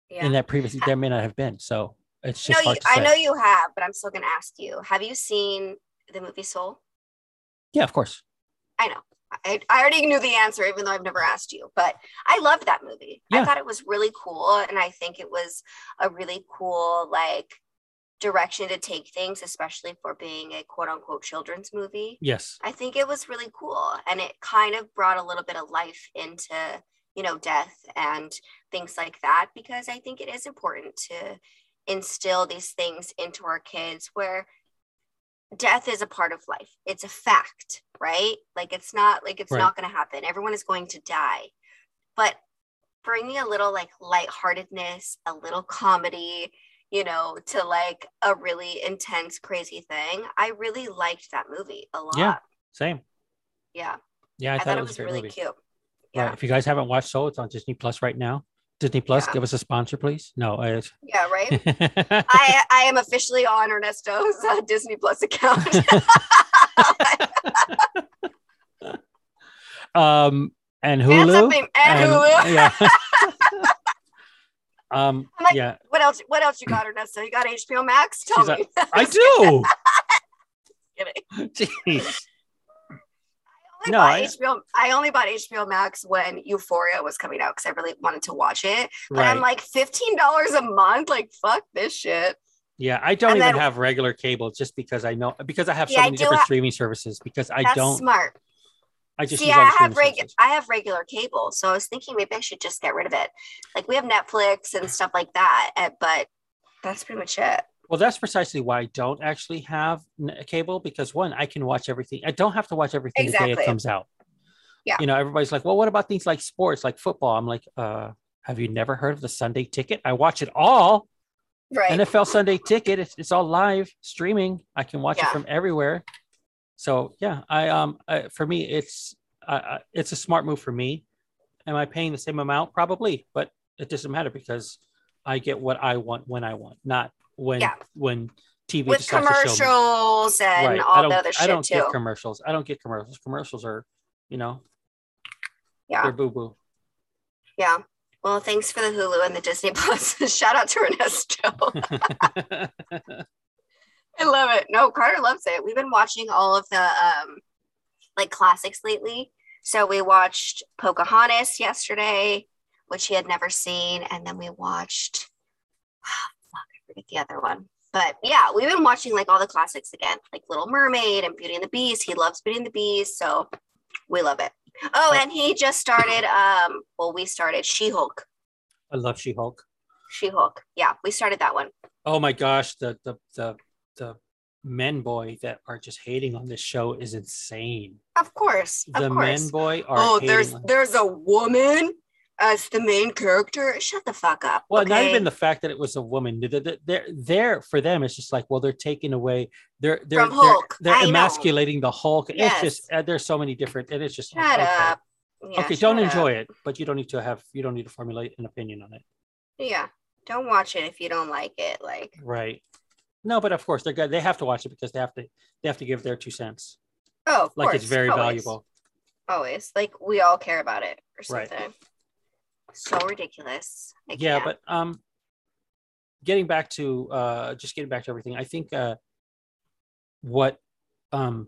Yeah. In that previous, there may not have been. So it's no, just you, hard to I know you have, but I'm still gonna ask you. Have you seen the movie Soul? Yeah, of course. I know. I, I already knew the answer, even though I've never asked you. But I loved that movie. I thought it was really cool, and I think it was a really cool like direction to take things, especially for being a quote unquote children's movie. Yes. I think it was really cool, and it kind of brought a little bit of life into you know death and things like that because I think it is important to instill these things into our kids where death is a part of life. It's a fact, right? Like it's not like it's Right. not going to happen. Everyone is going to die. But bringing a little like lightheartedness, a little comedy, you know, to like a really intense crazy thing. I really liked that movie a lot. Yeah. Same. Yeah. Yeah, I, I, thought, it was, really movie. cute. Right. Yeah. If you guys haven't watched Soul, it's on Disney Plus right now. Disney Plus, Yeah. give us a sponsor, please. No, it's Yeah, right. I I am officially on Ernesto's uh, Disney Plus account. um and And Hulu. something- and Hulu. Yeah. um like, yeah. What else? What else you got, Ernesto? You got HBO Max? Tell She's me. I do. Kidding. Jeez. I No, I- HBO. I only bought HBO Max when Euphoria was coming out because I really wanted to watch it. But I'm like fifteen dollars a month. Like fuck this shit. Yeah, I don't and even then- have regular cable just because I know because I have so Yeah, many different ha- streaming services because I That's don't smart. I just See, I have services. I have regular cable, so I was thinking maybe I should just get rid of it. Like we have Netflix and stuff like that, eh, but that's pretty much it. Well, that's precisely why I don't actually have cable because one, I can watch everything. I don't have to watch everything the day it comes out. Yeah. You know, everybody's like, well, what about things like sports, like football? I'm like, uh, have you never heard of the Sunday ticket? I watch it all. Right. NFL Sunday ticket. It's, it's all live streaming. I can watch it from everywhere. So yeah, I um I, for me it's uh, it's a smart move for me. Am I paying the same amount? Probably, but it doesn't matter because I get what I want when I want, not when Yeah. when TV With decides to show me. commercials and Right. All the other shit I don't too. get commercials. I don't get commercials. Commercials are, you know, yeah. they're boo boo. Yeah. Well, thanks for the Hulu and the Disney Plus. Shout out to Ernesto. I love it. No, Carter loves it. We've been watching all of the um like classics lately. So we watched Pocahontas yesterday, which he had never seen, and then we watched fuck, I forget the other one. But yeah, we've been watching like all the classics again, like Little Mermaid and Beauty and the Beast. He loves Beauty and the Beast, so we love it. Oh, and he just started um well, we started She-Hulk. I love She Hulk. She-Hulk. Yeah, we started that one. Oh my gosh, the the the the men boy that are just hating on this show is insane. Of course. Of the course. men boy are oh, there's there's a woman as the main character. Shut the fuck up. well, not even the fact that it was a woman. They're, they're, for them. It's just like, well, they're taking away. They're they're From they're, Hulk. they're I know. emasculating the Hulk. Yes. It's just uh, there's so many different, and it's just Shut okay. up. Yeah, okay, don't shut enjoy it, but you don't need to have you don't need to formulate an opinion on it. Yeah. Don't watch it if you don't like it. Like, Right. No, but of course they're good. They have to watch it because they have to they have to give their two cents. oh, of Like course, it's very always, valuable. Always. Like we all care about it or Right. So ridiculous. I yeah can't. but um getting back to uh just getting back to everything i think uh what um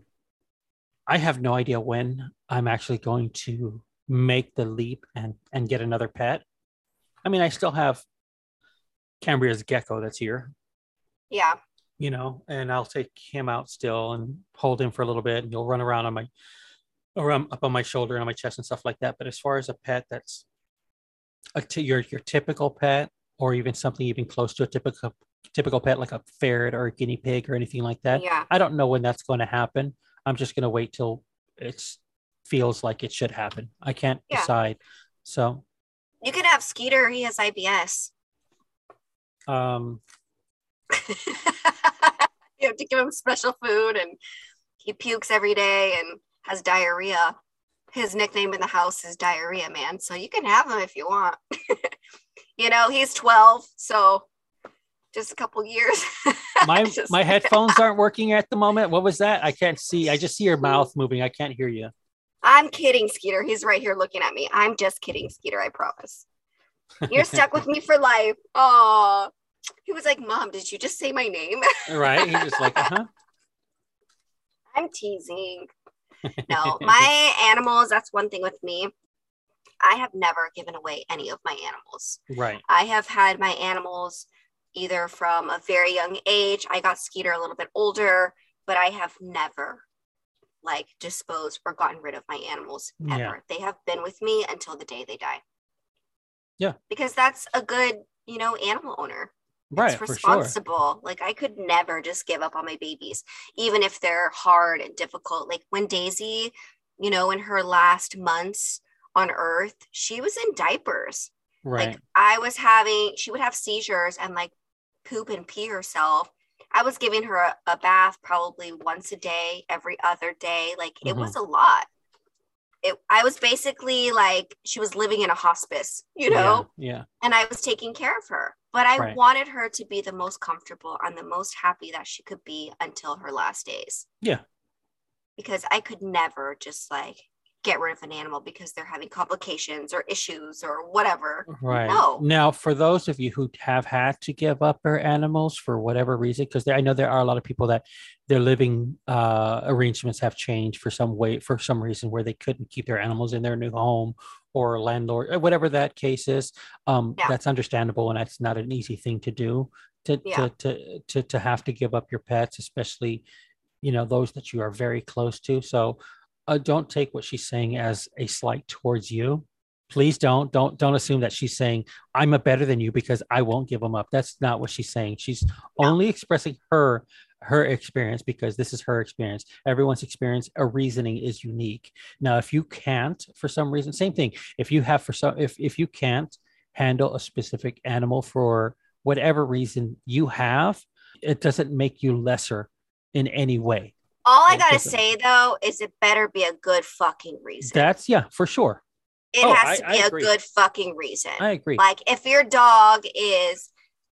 i have no idea when i'm actually going to make the leap and and get another pet i mean i still have cambria's gecko that's here yeah. You know and i'll take him out still and hold him for a little bit and he'll run around on my around up on my shoulder and on my chest and stuff like that but as far as a pet that's a t- your your typical pet or even something even close to a typical typical pet like a ferret or a guinea pig or anything like that. Yeah. I don't know when that's going to happen. I'm just going to wait till it feels like it should happen. I can't Yeah. decide. So, You could have Skeeter. He has IBS. um, you have to give him special food, and he pukes every day and has diarrhea. His nickname in the house is Diarrhea Man. So you can have him if you want. you know, he's 12, so just a couple years. my Just- my headphones aren't working at the moment. What was that? I can't see. I just see your mouth moving. I can't hear you. I'm kidding, Skeeter. He's right here looking at me. I'm just kidding, Skeeter. I promise. You're stuck with me for life. Oh, he was like, Mom, did you just say my name? right? He's just like, uh-huh. I'm teasing. No, my animals, that's one thing with me. I have never given away any of my animals. right. I have had my animals either from a very young age. I got Skeeter a little bit older, but I have never like disposed or gotten rid of my animals ever. Yeah. They have been with me until the day they die. Yeah. Because that's a good, you know, animal owner. Right, It's for sure. responsible. Like I could never just give up on my babies, even if they're hard and difficult. Like when Daisy, you know, in her last months on earth, she was in diapers. Right. Like I was having, she would have seizures and like poop and pee herself. I was giving her a, a bath probably once a day, every other day. Like it mm-hmm. was a lot. It, I was basically like she was living in a hospice, you know, Yeah. yeah. and I was taking care of her. But I Right. wanted her to be the most comfortable and the most happy that she could be until her last days. Yeah. Because I could never just like get rid of an animal because they're having complications or issues or whatever. Right. No. Now, for those of you who have had to give up their animals for whatever reason, because I know there are a lot of people that their living uh, arrangements have changed for some way, for some reason, where they couldn't keep their animals in their new home or landlord, or whatever that case is. Um, Yeah. That's understandable, and that's not an easy thing to do. To, Yeah. to, to to to have to give up your pets, especially you know those that you are very close to. So uh, don't take what she's saying as a slight towards you please don't don't don't assume that she's saying i'm a better than you because i won't give them up that's not what she's saying she's only expressing her her experience because this is her experience. Everyone's experience a reasoning is unique. Now if you can't for some reason same thing. If you have for some if if you can't handle a specific animal for whatever reason you have it doesn't make you lesser in any way. All I gotta say though is it better be a good fucking reason. that's yeah for sure. It oh, has to I be a agree. good fucking reason. i agree. Like if your dog is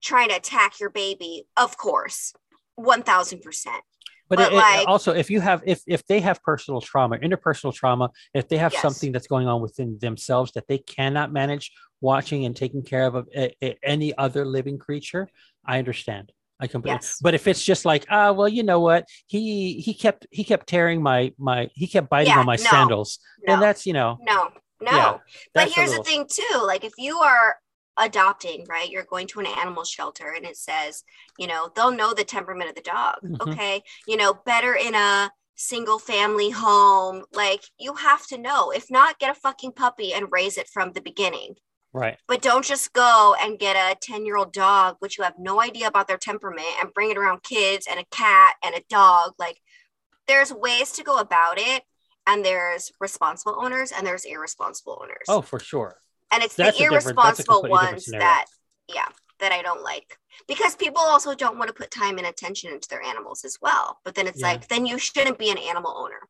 trying to attack your baby, of course, one thousand percent. but, But, it, it- like- also if you have if if they have personal trauma interpersonal trauma if they have Yes. something that's going on within themselves that they cannot manage watching and taking care of a, a- any other living creature i understand i completely Yes. but if it's just like ah well you know what he he kept he kept tearing my my he kept biting Yeah, on my no, sandals no. then that's you know No, no. Yeah, but here's little- the thing too. Like if you are adopting, right? You're going to an animal shelter and it says, you know, they'll know the temperament of the dog. Mhm. Okay. You know, better in a single family home. Like you have to know. If not, get a fucking puppy and raise it from the beginning. right But don't just go and get a 10 year old dog, which you have no idea about their temperament, and bring it around kids and a cat and a dog. Like, there's ways to go about it, and there's responsible owners and there's irresponsible owners. oh for sure and it's that's the a different- that's a irresponsible ones that, yeah, that I don't like because people also don't want to put time and attention into their animals as well. But then it's Yeah. like, then you shouldn't be an animal owner.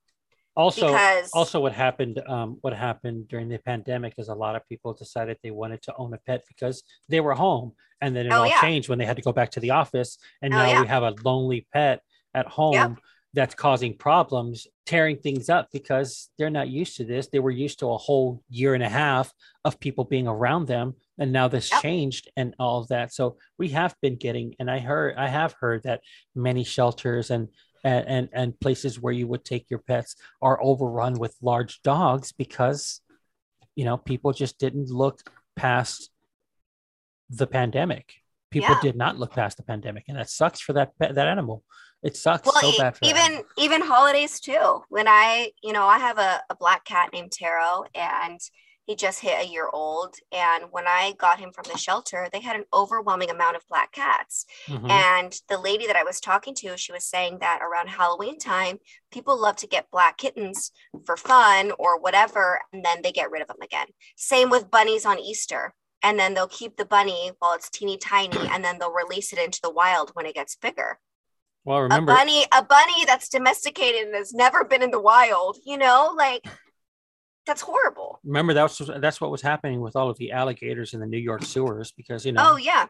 also because- also what happened um, what happened during the pandemic is a lot of people decided they wanted to own a pet because they were home and then it Oh, all yeah. changed when they had to go back to the office and Oh, now yeah. we have a lonely pet at home that's causing problems tearing things up because they're not used to this they were used to a whole year and a half of people being around them and now this Yep. changed and all of that so we have been getting and i heard i have heard that many shelters and and, and and places where you would take your pets are overrun with large dogs because you know people just didn't look past the pandemic people Yeah. did not look past the pandemic and that sucks for that pet, that animal it sucks well so bad for even animal. even holidays too when i you know i have a, a black cat named taro and He just hit a year old. And when I got him from the shelter, they had an overwhelming amount of black cats. Mhm. And the lady that I was talking to, she was saying that around Halloween time, people love to get black kittens for fun or whatever, and then they get rid of them again. Same with bunnies on Easter. And then they'll keep the bunny while it's teeny tiny, and then they'll release it into the wild when it gets bigger. Well, remember, a bunny, a bunny that's domesticated and has never been in the wild, you know, like that's horrible. remember that's that's what was happening with all of the alligators in the New York sewers because you know Oh yeah,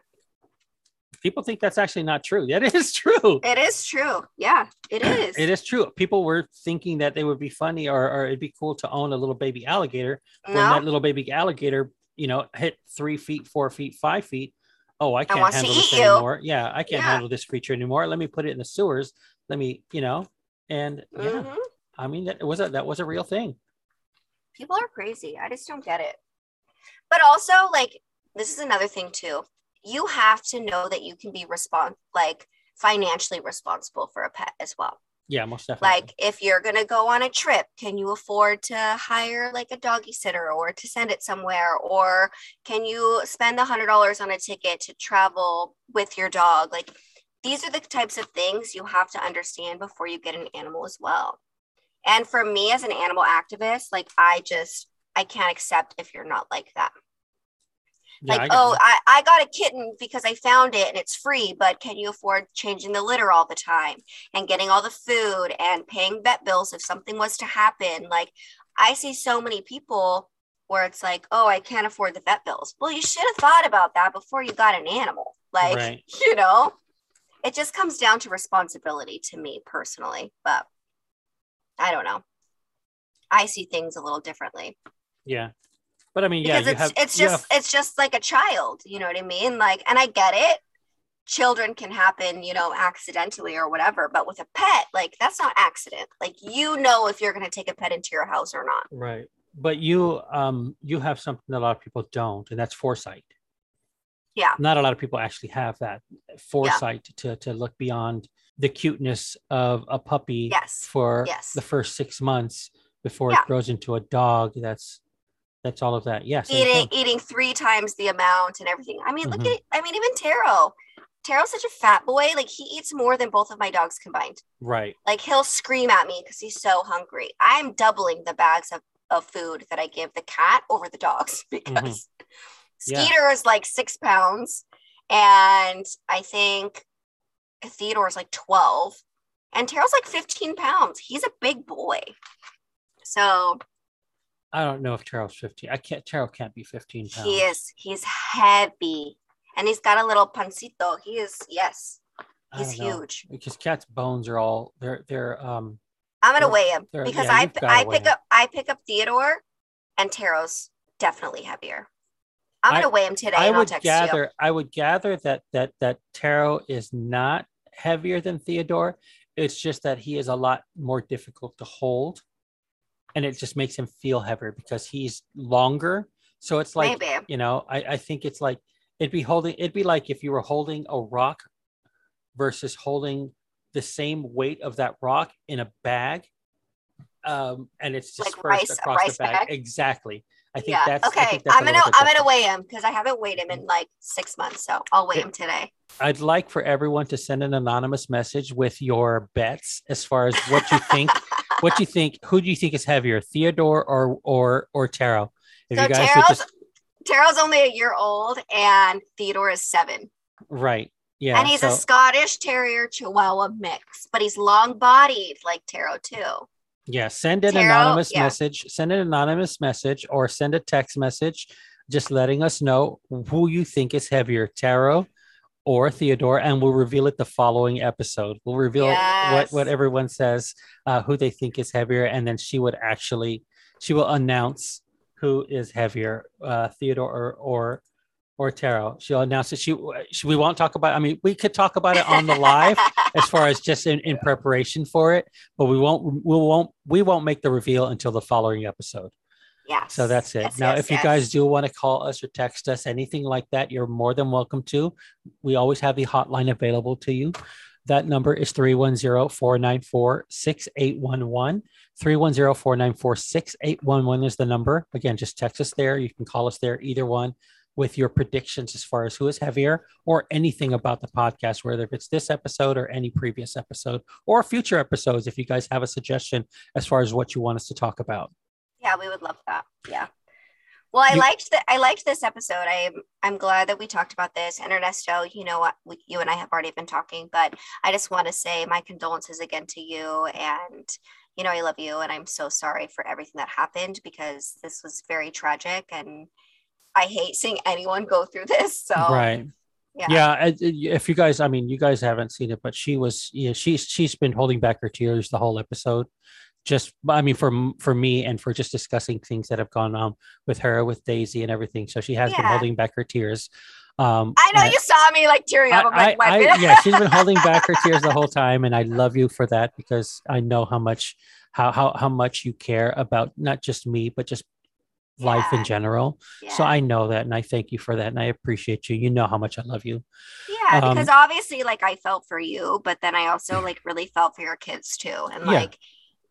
people think that's actually not true. That is true. it is true. Yeah, it is. It is true. People were thinking that they would be funny or, or it'd be cool to own a little baby alligator. When that little baby alligator, you know, hit three feet, four feet, five feet. Oh, I can't handle this eat you. anymore. Yeah, I can't Yeah. handle this creature anymore. Let me put it in the sewers. Let me, you know, and yeah, Mhm. I mean that was a that was a real thing. people are crazy. I just don't get it. But also, like, this is another thing too. You have to know that you can be respons like financially responsible for a pet as well. Yeah, most definitely. Like, if you're gonna go on a trip, can you afford to hire like a doggy sitter or to send it somewhere? Or can you spend the hundred dollars on a ticket to travel with your dog? Like, these are the types of things you have to understand before you get an animal as well. And for me as an animal activist, like I just I can't accept if you're not like that. Yeah, like, got oh. I, I got a kitten because I found it and it's free, but can you afford changing the litter all the time and getting all the food and paying vet bills if something was to happen? Like, I see so many people where it's like, oh, I can't afford the vet bills. Well, you should have thought about that before you got an animal. Like, Right. you know, it just comes down to responsibility to me personally, but I don't know. I see things a little differently yeah. But I mean, yeah, it's have it's just have- it's just like a child you know what i mean like and i get it children can happen you know accidentally or whatever but with a pet like that's not accident like you know if you're going to take a pet into your house or not right. But you um you have something that a lot of people don't, and that's foresight. yeah not a lot of people actually have that foresight to to look beyond the cuteness of a puppy Yes. for Yes. the first six months before Yeah. it grows into a dog that's that's all of that. Yes eating eating three times the amount and everything. I mean look Mhm. at i mean even taro taro's such a fat boy. Like he eats more than both of my dogs combined. Right. Like he'll scream at me because he's so hungry. I'm doubling the bags of, of food that i give the cat over the dogs because Yeah. skeeter is like six pounds and i think theodore is like 12 and taro's like 15 pounds. He's a big boy. So i don't know if Taro's 15 i can't Taro can't be 15 pounds he is he's heavy and he's got a little pancito he is yes he's huge because cats bones are all they're they're um i'm gonna weigh him because yeah, i i pick him. up i pick up theodore and taro's definitely heavier i'm gonna I- weigh him today I would gather you I would gather that that that Taro is not heavier than Theodore. It's just that he is a lot more difficult to hold. And it just makes him feel heavier because he's longer. So it's like, Maybe. you know, I, I think it's like it'd be holding it'd be like if you were holding a rock versus holding the same weight of that rock in a bag. Um, and it's Like dispersed rice- across rice the bag. bag? Exactly. I think yeah that's I okay think that's i'm gonna i'm gonna weigh him because i haven't weighed him in like six months so i'll weigh Yeah. him today I'd like for everyone to send an anonymous message with your bets as far as what you think. what do you think? Who do you think is heavier, Theodore or or or Taro? If so you guys taro's just taro's only a year old and theodore is seven right, yeah. and he's so, a Scottish Terrier Chihuahua mix, but he's long bodied like Taro too. yeah. Send an Taro, anonymous yeah. message. Send an anonymous message or send a text message, just letting us know who you think is heavier, Taro or Theodore, and we'll reveal it the following episode. We'll reveal what what everyone says, uh, who they think is heavier, and then she would actually she will announce who is heavier, uh, Theodore or or or Taro. She'll announce it. She, she we won't talk about. I mean, we could talk about it on the live as far as just in, in preparation for it, but we won't we won't we won't make the reveal until the following episode. Yes. So that's it. Yes, now, yes, if you guys do want to call us or text us, anything like that, you're more than welcome to. We always have the hotline available to you. That number is 310 494 6811. 310 494 6811 is the number. Again, just text us there. You can call us there, either one, with your predictions as far as who is heavier or anything about the podcast, whether it's this episode or any previous episode or future episodes. If you guys have a suggestion as far as what you want us to talk about. Yeah, we would love that. Yeah. Well, I You- liked that. I liked this episode. I'm I'm glad that we talked about this. And Ernesto, you know what? We, you and I have already been talking, but I just want to say my condolences again to you. And you know, I love you, and I'm so sorry for everything that happened because this was very tragic, and I hate seeing anyone go through this. So right. yeah, yeah if you guys i mean you guys haven't seen it but she was yeah she's she's been holding back her tears the whole episode just i mean for for me and for just discussing things that have gone on with her with daisy and everything so she has been holding back her tears um I know and you saw me like tearing up. I, I, "Wipe I- it." yeah she's been holding back her tears the whole time and i love you for that because i know how much how how, how much you care about not just me but just life Yeah. in general so i know that and i thank you for that and i appreciate you you know how much i love you Yeah, Um, because obviously, like I felt for you, but then I also like really felt for your kids too, and Yeah. like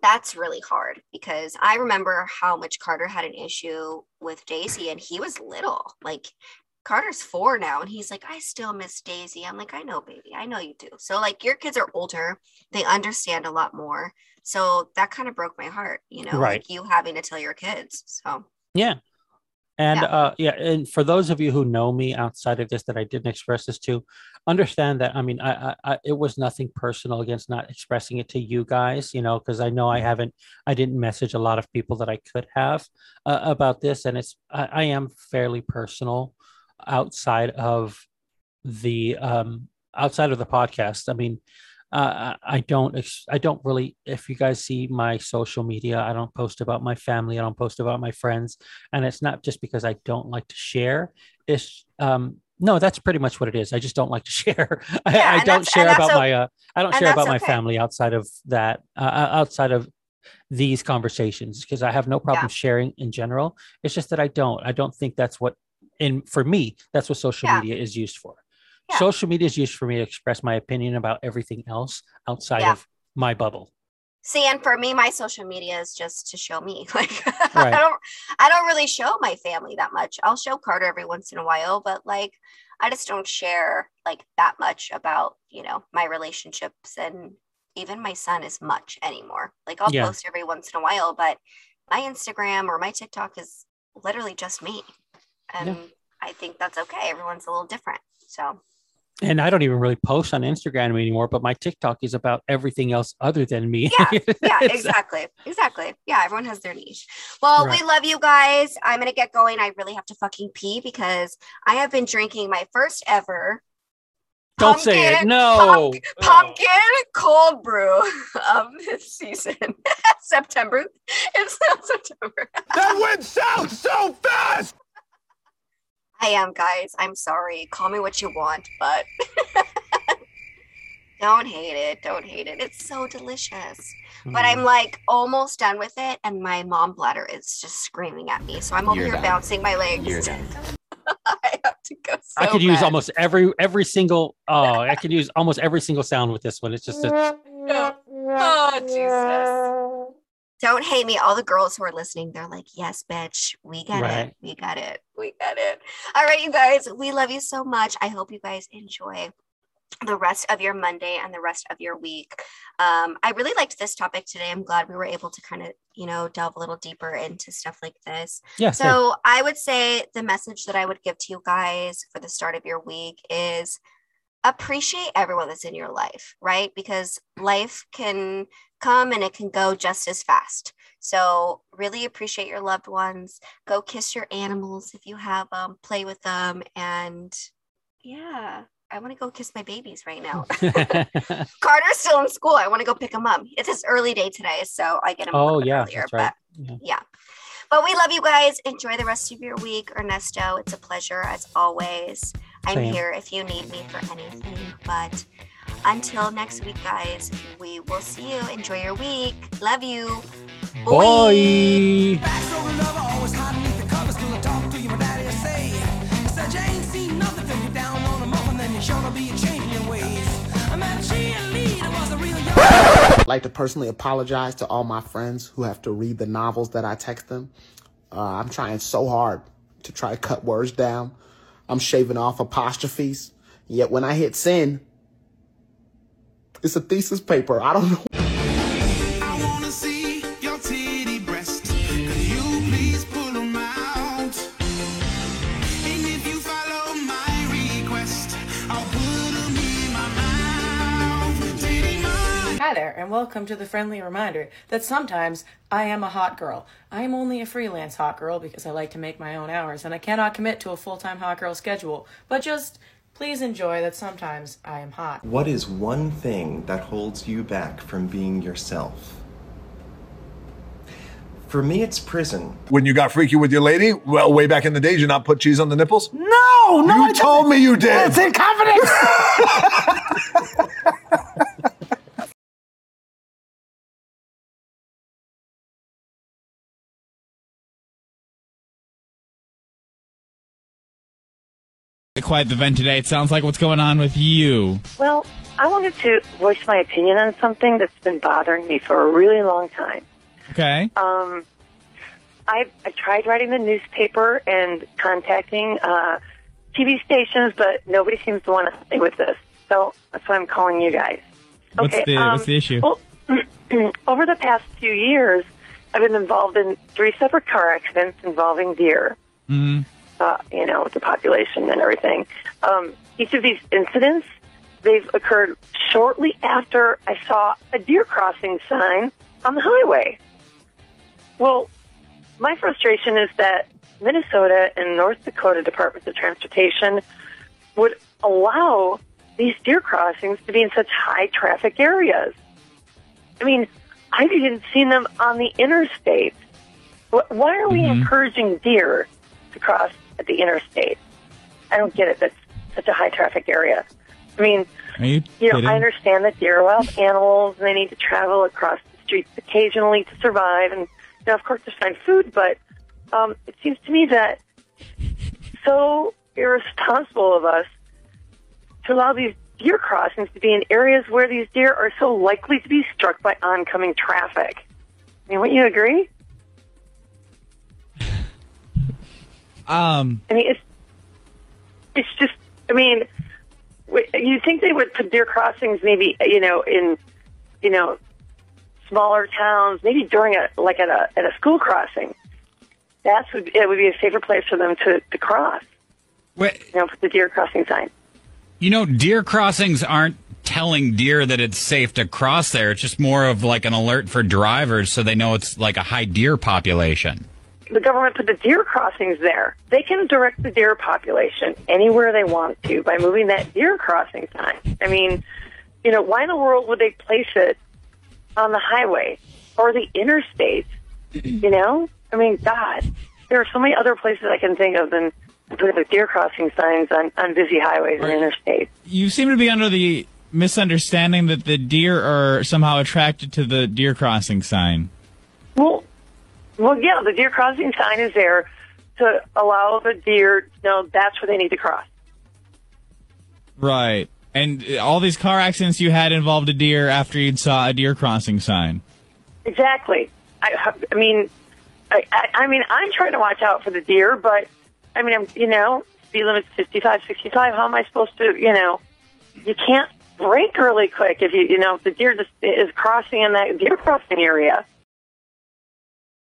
that's really hard because I remember how much Carter had an issue with Daisy, and he was little. Like Carter's four now, and he's like, I still miss Daisy. I'm like, I know, baby, I know you do. So like your kids are older, they understand a lot more. So that kind of broke my heart, you know, Right. like you having to tell your kids. So Yeah. And Yeah. uh yeah, and for those of you who know me outside of this that I didn't express this to, understand that I mean I I, I it was nothing personal against not expressing it to you guys, you know, because I know I haven't I didn't message a lot of people that I could have uh, about this and it's I, I am fairly personal outside of the um outside of the podcast. I mean uh, I don't. I don't really. If you guys see my social media, I don't post about my family. I don't post about my friends, and it's not just because I don't like to share. It's um no, that's pretty much what it is. I just don't like to share. I, Yeah, I don't share about my. Uh, I don't share about my family outside of that. Uh, uh, outside of these conversations, because I have no problem sharing in general. It's just that I don't. I don't think that's what. In for me, that's what social Yeah. media is used for. Yeah. Social media is used for me to express my opinion about everything else outside Yeah. of my bubble. See, and for me, my social media is just to show me. Like Right. I don't I don't really show my family that much. I'll show Carter every once in a while, but like I just don't share like that much about, you know, my relationships and even my son as much anymore. Like I'll Yeah. post every once in a while, but my Instagram or my TikTok is literally just me. And Yeah. I think that's okay. Everyone's a little different. So And I don't even really post on Instagram anymore, but my TikTok is about everything else other than me. yeah yeah exactly exactly yeah everyone has their niche well Right. we love you guys i'm gonna get going i really have to fucking pee because i have been drinking my first ever Don't say it. pumpkin- No. pump- oh. pumpkin cold brew of this season september it's not september That went south so fast! I am guys i'm sorry call me what you want but don't hate it don't hate it it's so delicious but Mm. I'm like almost done with it, and my mom bladder is just screaming at me. So I'm over You're here done. bouncing my legs. You're done. I have to go. I so could use almost every every single oh I could use almost every single sound with this one. It's just a, Oh Jesus! Don't hate me. All the girls who are listening, they're like, "Yes, bitch, we get Right. it. We got it. We got it." All right, you guys, we love you so much. I hope you guys enjoy the rest of your Monday and the rest of your week. Um, I really liked this topic today. I'm glad we were able to kind of, you know, delve a little deeper into stuff like this. yeah. same. So I would say the message that I would give to you guys for the start of your week is appreciate everyone that's in your life, right? Because life can come and it can go just as fast. So really appreciate your loved ones. Go kiss your animals if you have them, play with them. And yeah, I want to go kiss my babies right now. Carter's still in school. I want to go pick him up. It's his early day today, so I get him. oh yeah, earlier, right. but- Yeah. yeah. But we love you guys. Enjoy the rest of your week. Ernesto, it's a pleasure as always. I'm Same. here if you need me for anything. But until next week, guys, we will see you. Enjoy your week. Love you. Boy. Back so in love, I always hide beneath the covers till I talk to you, my daddy will say. He said, You ain't seen nothing till you're down on a muffin, then you're sure to be a changing your ways. I met she in like to personally apologize to all my friends who have to read the novels that I text them. Uh, I'm trying so hard to try to cut words down. I'm shaving off apostrophes. Yet when I hit send, it's a thesis paper. I don't know. I wanna see your titty breast. Could you please pull 'em out? And if you follow my request, I'll put 'em in my mouth. Titty mine. Hi there, and welcome to the friendly reminder that sometimes I am a hot girl. I am only a freelance hot girl because I like to make my own hours, and I cannot commit to a full time hot girl schedule. But just please enjoy that sometimes I am hot. What is one thing that holds you back from being yourself? For me, it's prison. When you got freaky with your lady, well, way back in the days, you not put cheese on the nipples? No, no. You told me you did. It's in confidence. Quite the event today. It sounds like what's going on with you. Well, I wanted to voice my opinion on something that's been bothering me for a really long time. Okay. Um, I, I tried writing the newspaper and contacting uh, TV stations, but nobody seems to want to help me with this. So that's why I'm calling you guys. What's okay, the um, What's the issue? Well, over the past few years, I've been involved in three separate car accidents involving deer. hmm uh, you know, the population and everything. Um, each of these incidents, they've occurred shortly after I saw a deer crossing sign on the highway. Well, my frustration is that Minnesota and North Dakota Departments of Transportation would allow these deer crossings to be in such high traffic areas. I mean, I've even seen them on the interstate. Why are we encouraging deer to cross at the interstate? I don't get it. That's such a high traffic area. I mean, you you know, kidding? I understand that deer are wild animals and they need to travel across the streets occasionally to survive, and you know, of course, to find food. But um, it seems to me that so irresponsible of us to allow these deer crossings to be in areas where these deer are so likely to be struck by oncoming traffic. I mean, wouldn't you agree? Um. I mean, it's it's just. I mean, you think they would put deer crossings maybe you know in you know smaller towns, maybe during a like at a at a school crossing. That's would it would be a safer place for them to to cross. Wait. You know, put the deer crossing sign. You know, deer crossings aren't telling deer that it's safe to cross there. It's just more of like an alert for drivers so they know it's like a high deer population. The government put the deer crossings there. They can direct the deer population anywhere they want to by moving that deer crossing sign. I mean, you know, why in the world would they place it on the highway or the interstate? You know, I mean, God, there are so many other places I can think of than putting the deer crossing signs on, on busy highways and interstates. You seem to be under the misunderstanding that the deer are somehow attracted to the deer crossing sign. Well, well, yeah, the deer crossing sign is there to allow the deer to know that's where they need to cross. Right. And uh, all these car accidents you had involved a deer after you'd saw a deer crossing sign. Exactly. I, I mean, I, I, I mean, I'm trying to watch out for the deer, but I mean, I'm, you know, speed limit's 55, 65. How am I supposed to, you know, you can't brake really quick if you, you know, if the deer just is crossing in that deer crossing area.